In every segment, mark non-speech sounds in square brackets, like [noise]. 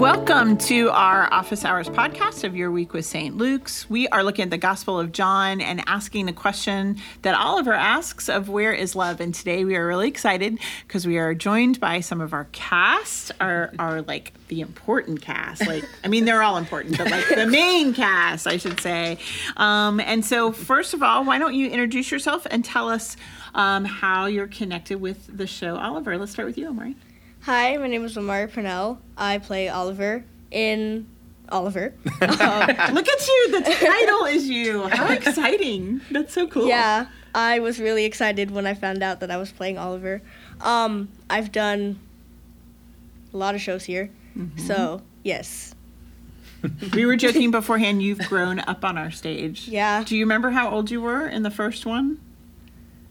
Welcome to our Office Hours podcast of Your Week with St. Luke's. We are looking at the Gospel of John and asking the question that Oliver asks of where is love? And today we are really excited because we are joined by some of our cast, our, our like the important cast. Like, I mean, they're all important, but like the main cast, I should say. Um, and so, first of all, why don't you introduce yourself and tell us um, how you're connected with the show? Oliver, let's start with you, Omari. Hi, my name is Omari Purnell. I play Oliver in Oliver. [laughs] Um, Look at you. The title is you. How [laughs] exciting. That's so cool. yeah, I was really excited when I found out that I was playing Oliver. Um, I've done a lot of shows here, so yes. [laughs] We were joking beforehand. You've grown up on our stage. Yeah. Do you remember how old you were in the first one?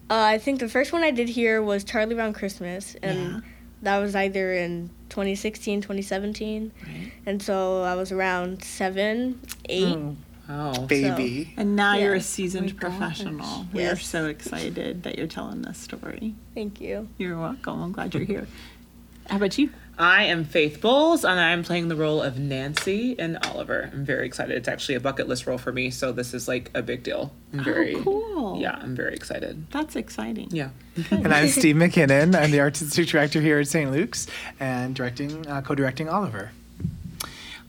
Uh, I think the first one I did here was Charlie Brown Christmas, and Yeah. That was either in 2016, 2017. Right. And so I was around seven, eight. Oh, wow. baby. And now you're a seasoned Oh my gosh. professional. We are so excited that you're telling this story. Thank you. You're welcome. I'm glad you're here. How about you? I am Faith Bowles, and I'm playing the role of Nancy and Oliver. I'm very excited. It's actually a bucket list role for me, so this is like a big deal. I'm very oh, cool. Yeah, I'm very excited. That's exciting. Yeah. And I'm [laughs] Steve McKinnon. I'm the artistic director here at St. Luke's and directing, uh, co-directing Oliver.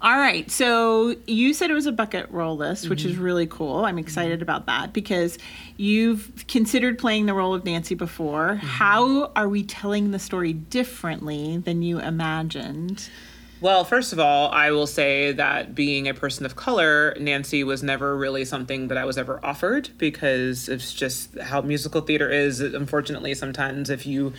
All right. So you said it was a bucket roll list, which is mm-hmm. really cool. I'm excited mm-hmm. about that because you've considered playing the role of Nancy before. Mm-hmm. How are we telling the story differently than you imagined? Well, first of all, I will say that being a person of color, Nancy was never really something that I was ever offered because it's just how musical theater is. Unfortunately, sometimes if you,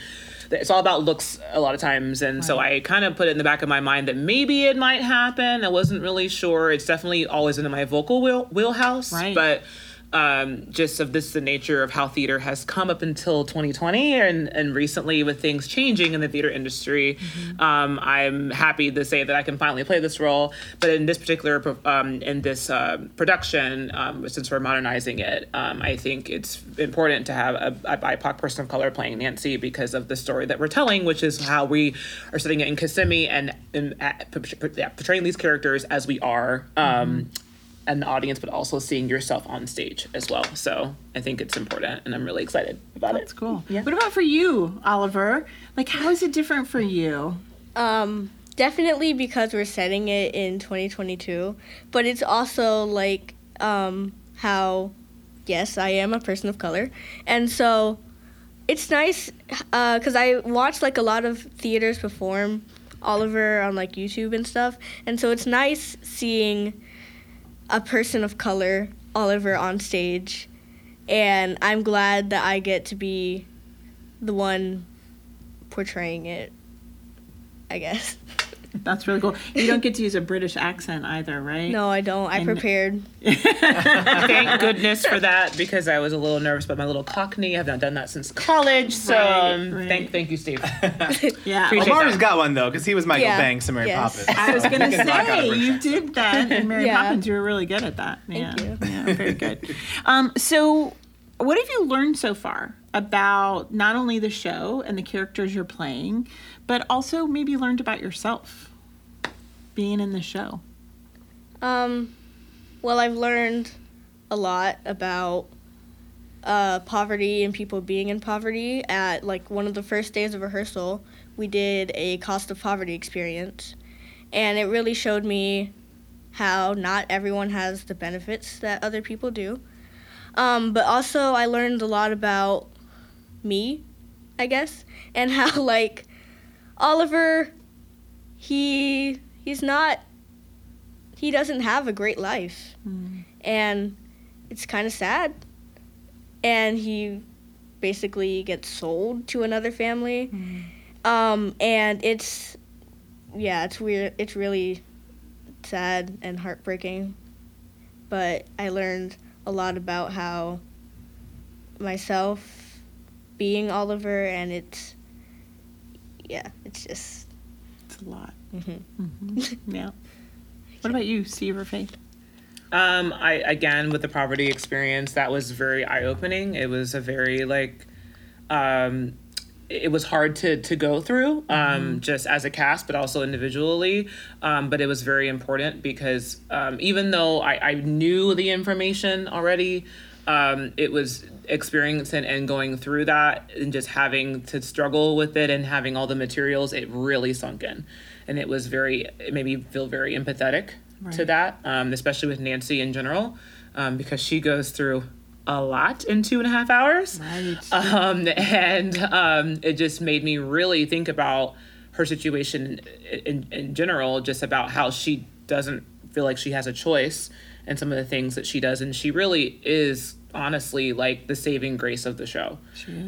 it's all about looks a lot of times. And so I kind of put it in the back of my mind that maybe it might happen. I wasn't really sure. It's definitely always in my vocal wheel, wheelhouse. Right. But um, just of this the nature of how theater has come up until 2020 and, and recently with things changing in the theater industry. Um, i'm happy to say that i can finally play this role but in this particular um, in this uh, production um, since we're modernizing it um, i think it's important to have a, a bipoc person of color playing nancy because of the story that we're telling which is how we are setting it in kissimmee and, and uh, yeah, portraying these characters as we are. Um, and the audience, but also seeing yourself on stage as well. So I think it's important, and I'm really excited about That's it. That's cool. Yeah. What about for you, Oliver? Like, how is it different for you? Um, definitely because we're setting it in 2022, but it's also like um, how, yes, I am a person of color, and so it's nice because I watch like a lot of theaters perform Oliver on like YouTube and stuff, and so it's nice seeing a person of color Oliver on stage, and I'm glad that I get to be the one portraying it. I guess. [laughs] That's really cool. You don't get to use a British accent either, right? No, I don't. I And- prepared. [laughs] Thank goodness for that because I was a little nervous about my little Cockney. I've not done that since college. So Right, um, right. thank thank you, Steve. [laughs] Yeah. Appreciate Omari's that. got one though, because he was Michael Yeah. Banks and Mary Yes. Poppins. I was gonna He can knock out a say you did that in Mary Yeah. Poppins. You were really good at that. Thank yeah. you. Yeah, very good. Um, so, what have you learned so far about not only the show and the characters you're playing, but also maybe learned about yourself being in the show? Um, well, I've learned a lot about uh, poverty and people being in poverty. At like one of the first days of rehearsal, we did a cost of poverty experience, and it really showed me how not everyone has the benefits that other people do. Um, but also, I learned a lot about me, I guess, and [laughs] how like Oliver, he he's not he doesn't have a great life. And it's kind of sad. And he basically gets sold to another family. Um, and it's yeah it's weird it's really sad and heartbreaking. But i learned a lot about how myself being oliver and it's yeah it's just It's a lot. Mm-hmm. Mm-hmm. [laughs] yeah. What about you, Steve or Faith? Um, I again with the poverty experience, that was very eye opening. It was a very like, um, it was hard to to go through um, just as a cast but also individually um, but it was very important because um, even though I, I knew the information already um, it was experiencing and going through that and just having to struggle with it and having all the materials it really sunk in. And it was very it made me feel very empathetic to that um, especially with nancy in general um, because she goes through a lot in two and a half hours. Right. um, and um, it just made me really think about her situation in, in, in general, just about how she doesn't feel like she has a choice and some of the things that she does. And she really is honestly like the saving grace of the show.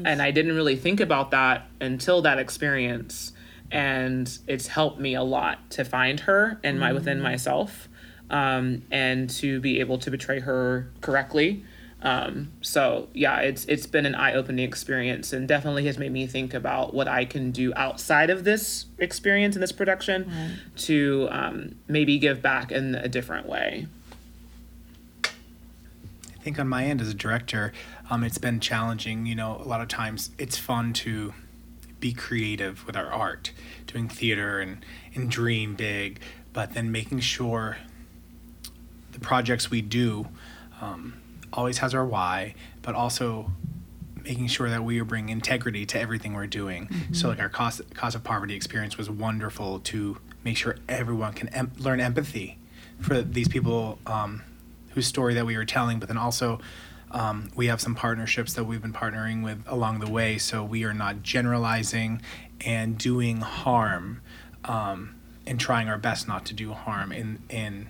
And I didn't really think about that until that experience. And it's helped me a lot to find her and my within myself um, and to be able to betray her correctly. Um, so yeah, it's it's been an eye-opening experience and definitely has made me think about what I can do outside of this experience and this production to um, maybe give back in a different way. I think on my end as a director, um, it's been challenging. You know, a lot of times it's fun to be creative with our art, doing theater and, and dream big, but then making sure the projects we do um, always has our why, but also making sure that we are bringing integrity to everything we're doing. So, like our cost cost of poverty experience was wonderful to make sure everyone can em- learn empathy for these people um, whose story that we were telling, but then also. Um, we have some partnerships that we've been partnering with along the way, so we are not generalizing and doing harm, um, and trying our best not to do harm in in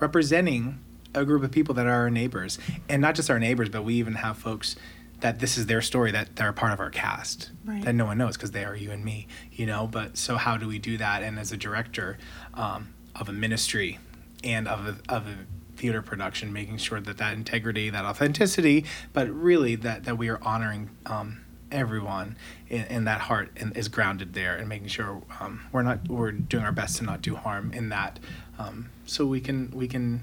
representing a group of people that are our neighbors and not just our neighbors but we even have folks that this is their story that they're part of our cast Right. that no one knows because they are you and me you know but so how do we do that and as a director um, of a ministry and of a, of a theater production making sure that that integrity that authenticity but really that that we are honoring um, everyone in, in that heart and is grounded there and making sure um, we're not we're doing our best to not do harm in that um, so we can we can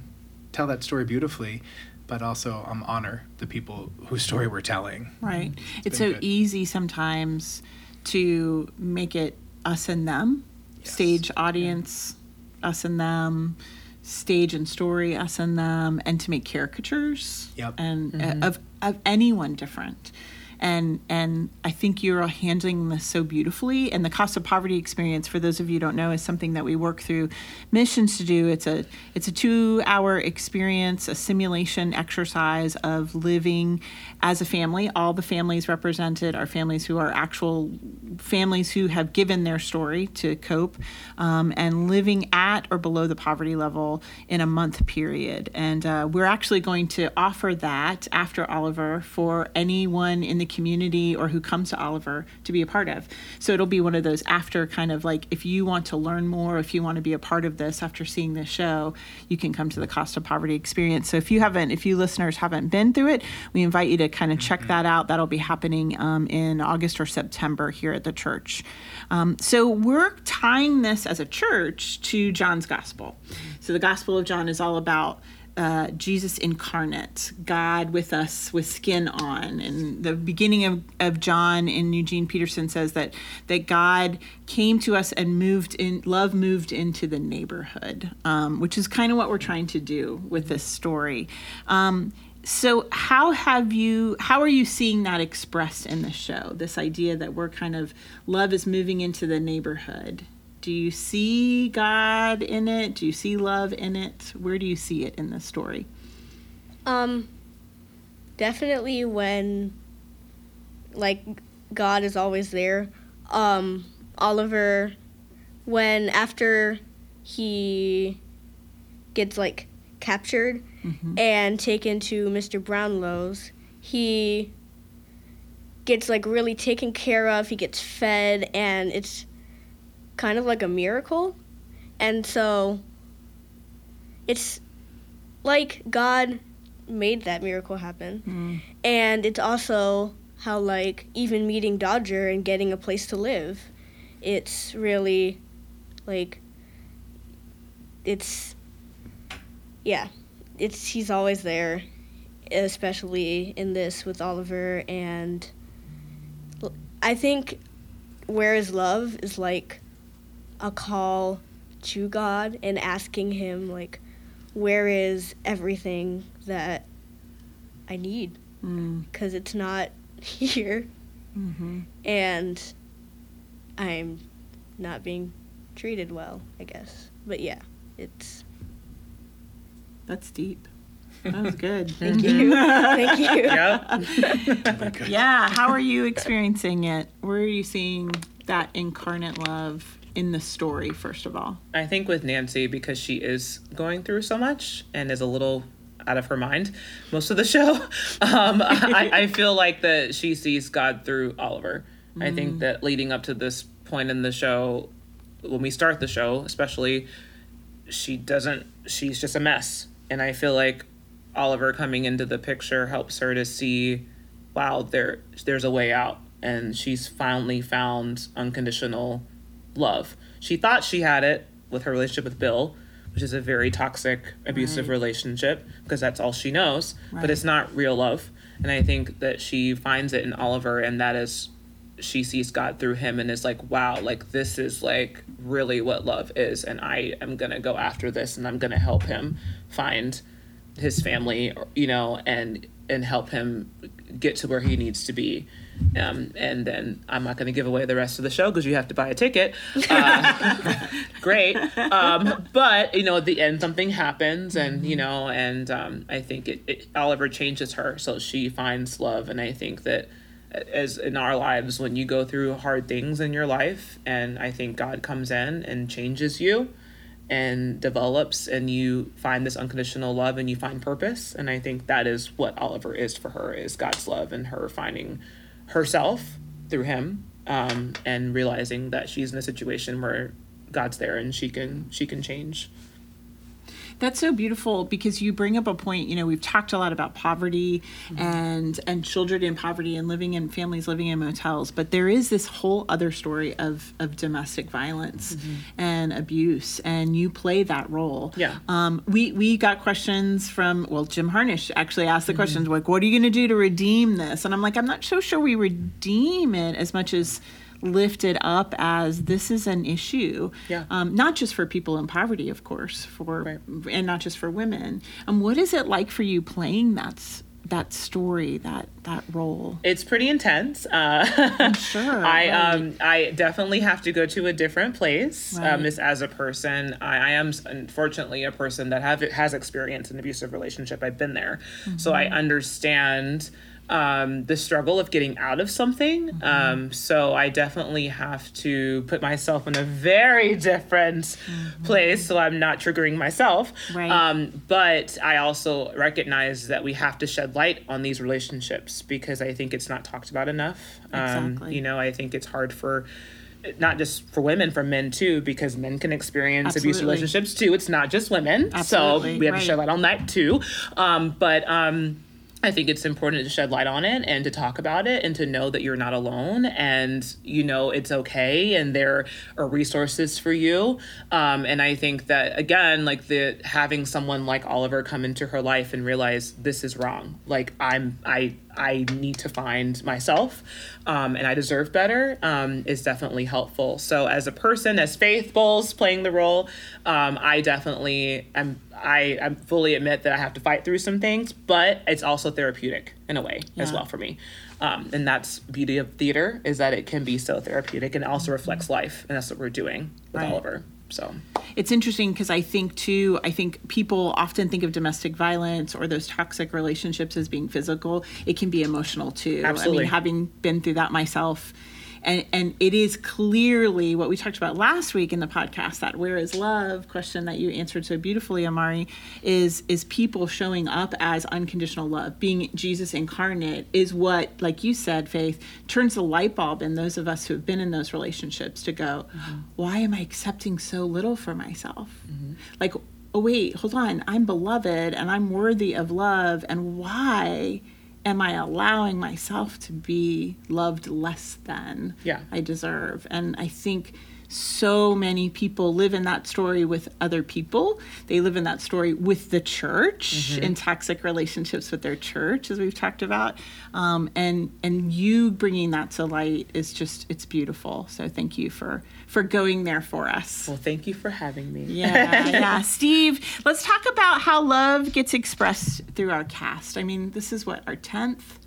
tell that story beautifully but also um, honor the people whose story we're telling Right. It's, been so good. easy sometimes to make it us and them, Yes. stage audience, us and them, stage and story, us and them, and to make caricatures Yep. and uh, of of anyone different. And and I think you're handling this so beautifully. And the cost of poverty experience, for those of you who don't know, is something that we work through missions to do. It's a it's a two hour experience, a simulation exercise of living as a family. All the families represented are families who are actual families who have given their story to cope um, and living at or below the poverty level in a month period. And uh, we're actually going to offer that after Oliver for anyone in the community or who comes to Oliver to be a part of. So it'll be one of those after kind of like if you want to learn more, if you want to be a part of this after seeing this show, you can come to the cost of poverty experience. So if you haven't, if you listeners haven't been through it, we invite you to kind of check that out. That'll be happening um, in August or September here at the church. Um, so we're tying this as a church to John's gospel. So the Gospel of John is all about uh, Jesus incarnate, God with us with skin on. And the beginning of, of John in Eugene Peterson says that that God came to us and moved in love moved into the neighborhood, um, which is kind of what we're trying to do with this story. Um, so how have you how are you seeing that expressed in the show this idea that we're kind of love is moving into the neighborhood do you see god in it do you see love in it where do you see it in the story Um, definitely when, like, God is always there. Um, Oliver, when after he gets like captured and taken to Mr. Brownlow's, he gets like really taken care of. He gets fed, and it's kind of like a miracle. And so, it's like God made that miracle happen. Mm. And it's also how like even meeting Dodger and getting a place to live, it's really like it's yeah, it's he's always there, especially in this with Oliver and I think where is love is like a call to God and asking Him, like, where is everything that I need? Mm. Because it's not [laughs] here. Mm-hmm. And I'm not being treated well, I guess. But yeah, it's. That's deep. [laughs] That was good. [laughs] Thank you. Thank you. Yeah. Good. yeah. How are you experiencing it? Where are you seeing that incarnate love in the story, first of all? I think with Nancy, because she is going through so much and is a little out of her mind most of the show, [laughs] um, I, I feel like that she sees God through Oliver. I think that leading up to this point in the show, when we start the show, especially, she doesn't, she's just a mess. And I feel like Oliver coming into the picture helps her to see, wow, there, there's a way out. And she's finally found unconditional love. She thought she had it with her relationship with Bill, which is a very toxic, abusive Right. relationship because that's all she knows, Right. but it's not real love. And I think that she finds it in Oliver, and that is, she sees God through him and is like, wow, like this is like really what love is. And I am going to go after this and I'm going to help him find his family, you know, and and help him get to where he needs to be. Um, and then I'm not going to give away the rest of the show because you have to buy a ticket. [laughs] Uh, [laughs] great, um, but you know, at the end something happens, and you know, and um, I think it, it Oliver changes her, so she finds love, and I think that as in our lives when you go through hard things in your life and i think god comes in and changes you and develops and you find this unconditional love and you find purpose. And i think that is what oliver is for her is god's love and her finding herself through him um, and realizing that she's in a situation where god's there and she can she can change That's so beautiful because you bring up a point. You know, we've talked a lot about poverty mm-hmm. and and children in poverty and living in families living in motels, but there is this whole other story of of domestic violence mm-hmm. and abuse, and you play that role. Yeah. Um, we we got questions from well, Jim Harnish actually asked the mm-hmm. questions like, "What are you going to do to redeem this?" And I'm like, I'm not so sure we redeem it as much as lift it up as this is an issue Yeah. um, not just for people in poverty, of course, for Right. and not just for women. Um, what is it like for you playing that that story, that that role? it's pretty intense uh, [laughs] Sure, I right. um I definitely have to go to a different place. Right. Um, as a person, I, I am unfortunately a person that have has experienced an abusive relationship. I've been there, so I Mm-hmm. understand um, the struggle of getting out of something. Mm-hmm. Um, so I definitely have to put myself in a very [laughs] different place, so I'm not triggering myself. Mm-hmm. Right. Um, but I also recognize that we have to shed light on these relationships because I think it's not talked about enough. Um, Exactly. you know, I think it's hard for not just for women, for men too, because men can experience abusive Absolutely. relationships too. It's not just women. Absolutely, So we have right. to shed light on that too. Um, but um, I think it's important to shed light on it and to talk about it and to know that you're not alone and you know it's okay and there are resources for you. Um, and I think that again, like the having someone like Oliver come into her life and realize this is wrong. Like I'm I I need to find myself um, and I deserve better um, is definitely helpful. So as a person, as Faith Bowles playing the role, um, I definitely am. I, I fully admit that I have to fight through some things, but it's also therapeutic in a way as well for me. Um, and that's beauty of theater is that it can be so therapeutic and also reflects life, and that's what we're doing with Right. Oliver. So It's interesting because I think too. I think people often think of domestic violence or those toxic relationships as being physical. It can be emotional too. Absolutely. I mean, having been through that myself. And, and it is clearly what we talked about last week in the podcast that where is love question that you answered so beautifully amari is is people showing up as unconditional love. Being jesus incarnate is what like you said faith turns the light bulb in those of us who have been in those relationships to go mm-hmm. why am i accepting so little for myself? Mm-hmm. Like oh wait hold on. I'm beloved and i'm worthy of love. And why am i allowing myself to be loved less than Yeah. i deserve and i think so many people live in that story with other people. They live in that story with the church in toxic relationships with their church, as we've talked about. Um, and and you bringing that to light is just it's beautiful. So thank you for for going there for us. Well, thank you for having me. Yeah, yeah. [laughs] Steve, let's talk about how love gets expressed through our cast. I mean, this is what our tenth.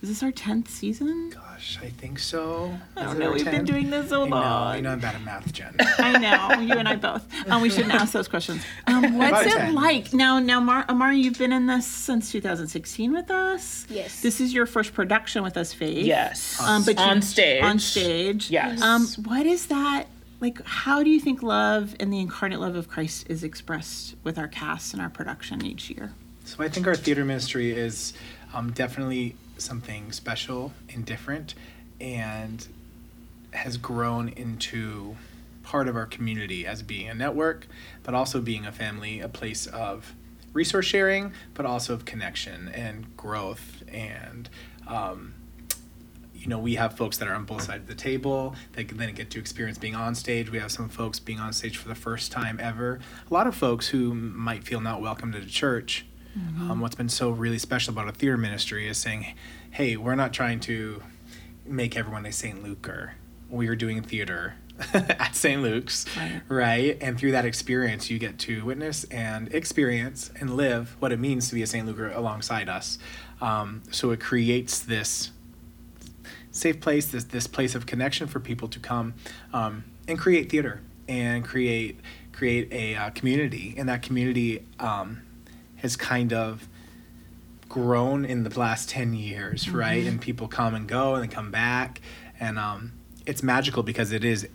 Is this our tenth season? Gosh, I think so. I don't know. We've been doing this so I know, long. you know I'm bad at math, Jen. [laughs] I know you and I both. Um, we shouldn't ask those questions. Um, [laughs] what's About it 10. like now? Now, Mar- Amara, you've been in this since 2016 with us. Yes. This is your first production with us, Faith. Yes. Um, but you- on stage. On stage. Yes. Um, what is that like? How do you think love and the incarnate love of Christ is expressed with our cast and our production each year? So I think our theater ministry is um, definitely something special and different, and has grown into part of our community as being a network, but also being a family, a place of resource sharing, but also of connection and growth. And um, you know, we have folks that are on both sides of the table that then get to experience being on stage. We have some folks being on stage for the first time ever. A lot of folks who might feel not welcome to the church. Um, what's been so really special about a theater ministry is saying, hey, we're not trying to make everyone a St. Luke or We are doing theater [laughs] at St. Luke's, Right. right? And through that experience, you get to witness and experience and live what it means to be a St. Luker alongside us. Um, so it creates this safe place, this this place of connection for people to come um, and create theater and create create a uh, community, and that community um, has kind of grown in the last 10 years right? And people come and go and they come back. And um, it's magical because it is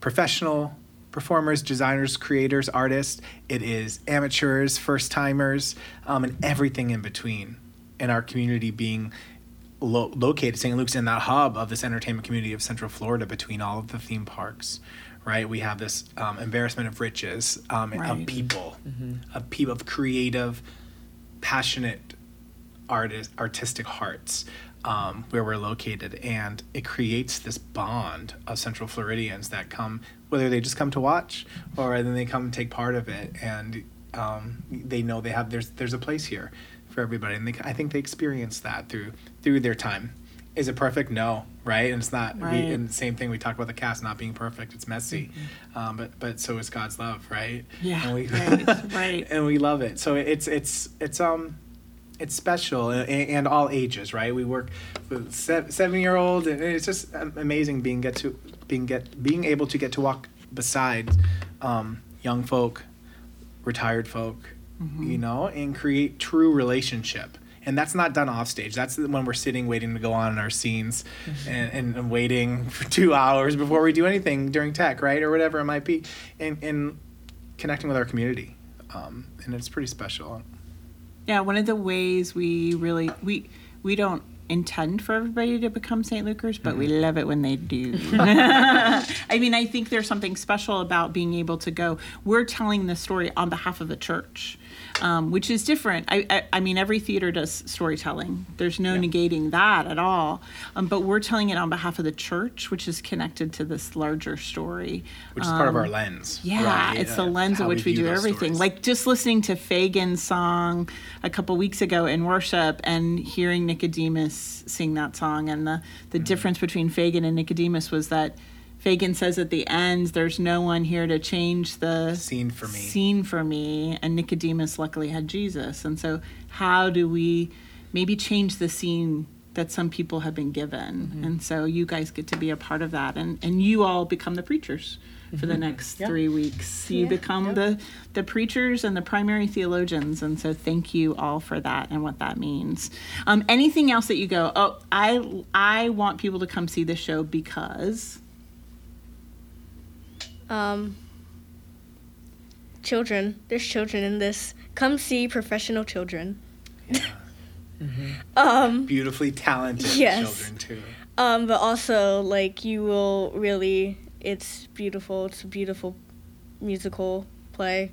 professional performers designers creators artists. It is amateurs first timers um, and everything in between and our community being lo- located st luke's in that hub of this entertainment community of central florida between all of the theme parks right? We have this um, embarrassment of riches um, Right. of people of people of creative passionate artist artistic hearts um, where we're located. And it creates this bond of central floridians that come whether they just come to watch or then they come and take part of it. And um, they know they have there's there's a place here for everybody and they, i think they experience that through through their time. Is it perfect? No right? And it's not Right. we, and the same thing we talked about the cast not being perfect it's messy. Um, but but so is god's love right? Yeah, and we, right, [laughs] right. and we love it. So it's it's it's um it's special and, and all ages right? We work with se- seven year old and it's just amazing being get to being get being able to get to walk beside um, young folk retired folk you know and create true relationship. And that's not done off stage that's when we're sitting waiting to go on in our scenes and, and, and waiting [laughs] for two hours before we do anything during tech right? Or whatever it might be. And, and connecting with our community um, and it's pretty special. Yeah, one of the ways we really we we don't intend for everybody to become St. Lukers, but we mm-hmm. love it when they do. [laughs] I mean, I think there's something special about being able to go. We're telling the story on behalf of the church, um, which is different. I, I, I mean, every theater does storytelling. There's no negating that at all. Um, but we're telling it on behalf of the church, which is connected to this larger story. which is part of our lens Um, Yeah, right? it's the Uh, lens in how which we, view do everything. stories. Like just listening to Fagin's song a couple weeks ago in worship and hearing Nicodemus sing that song, and the Mm-hmm. the difference between Fagin and Nicodemus was that Fagin says at the end, "There's no one here to change the Scene for me. Scene for me, and Nicodemus luckily had Jesus. And so, how do we maybe change the scene? That some people have been given, Mm-hmm. and so you guys get to be a part of that, and and you all become the preachers for the next Mm-hmm. Three weeks. You Yeah. become the the preachers and the primary theologians, and so thank you all for that and what that means. Um, anything else that you go? Oh, I I want people to come see the show because Um, children. There's children in this. Come see professional children. Yeah. [laughs] Um, beautifully talented Yes. children too um, but also like you will really. It's beautiful. It's a beautiful musical play,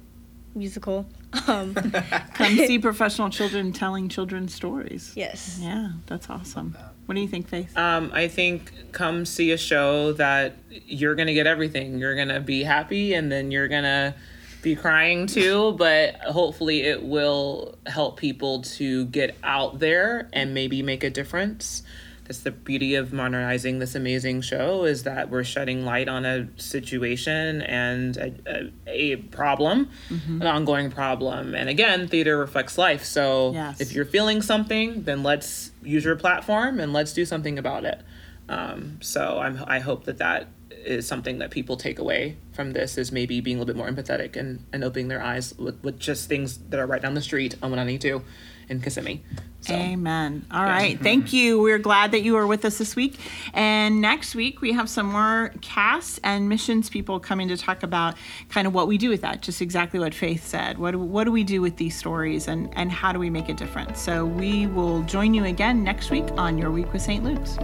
musical. Um, [laughs] come see professional children telling children's stories. yes. Yeah, that's awesome. What do you think, Faith? Um, I think come see a show that you're gonna get everything. You're gonna be happy, and then you're gonna be crying too. [laughs] But hopefully, it will help people to get out there and maybe make a difference. That's the beauty of modernizing this amazing show is that we're shedding light on a situation and a, a, a problem, an ongoing problem. And again, theater reflects life. So Yes. if you're feeling something, then let's use your platform and let's do something about it. Um, so I'm, I hope that that is something that people take away from this is maybe being a little bit more empathetic and, and opening their eyes with, with just things that are right down the street on 192 in Kissimmee. So. Amen. All right. Thank mm-hmm. you. We're glad that you are with us this week. And next week, we have some more cast and missions people coming to talk about kind of what we do with that, just exactly what Faith said. What do, what do we do with these stories and, and how do we make a difference? So we will join you again next week on Your Week with St. Luke's.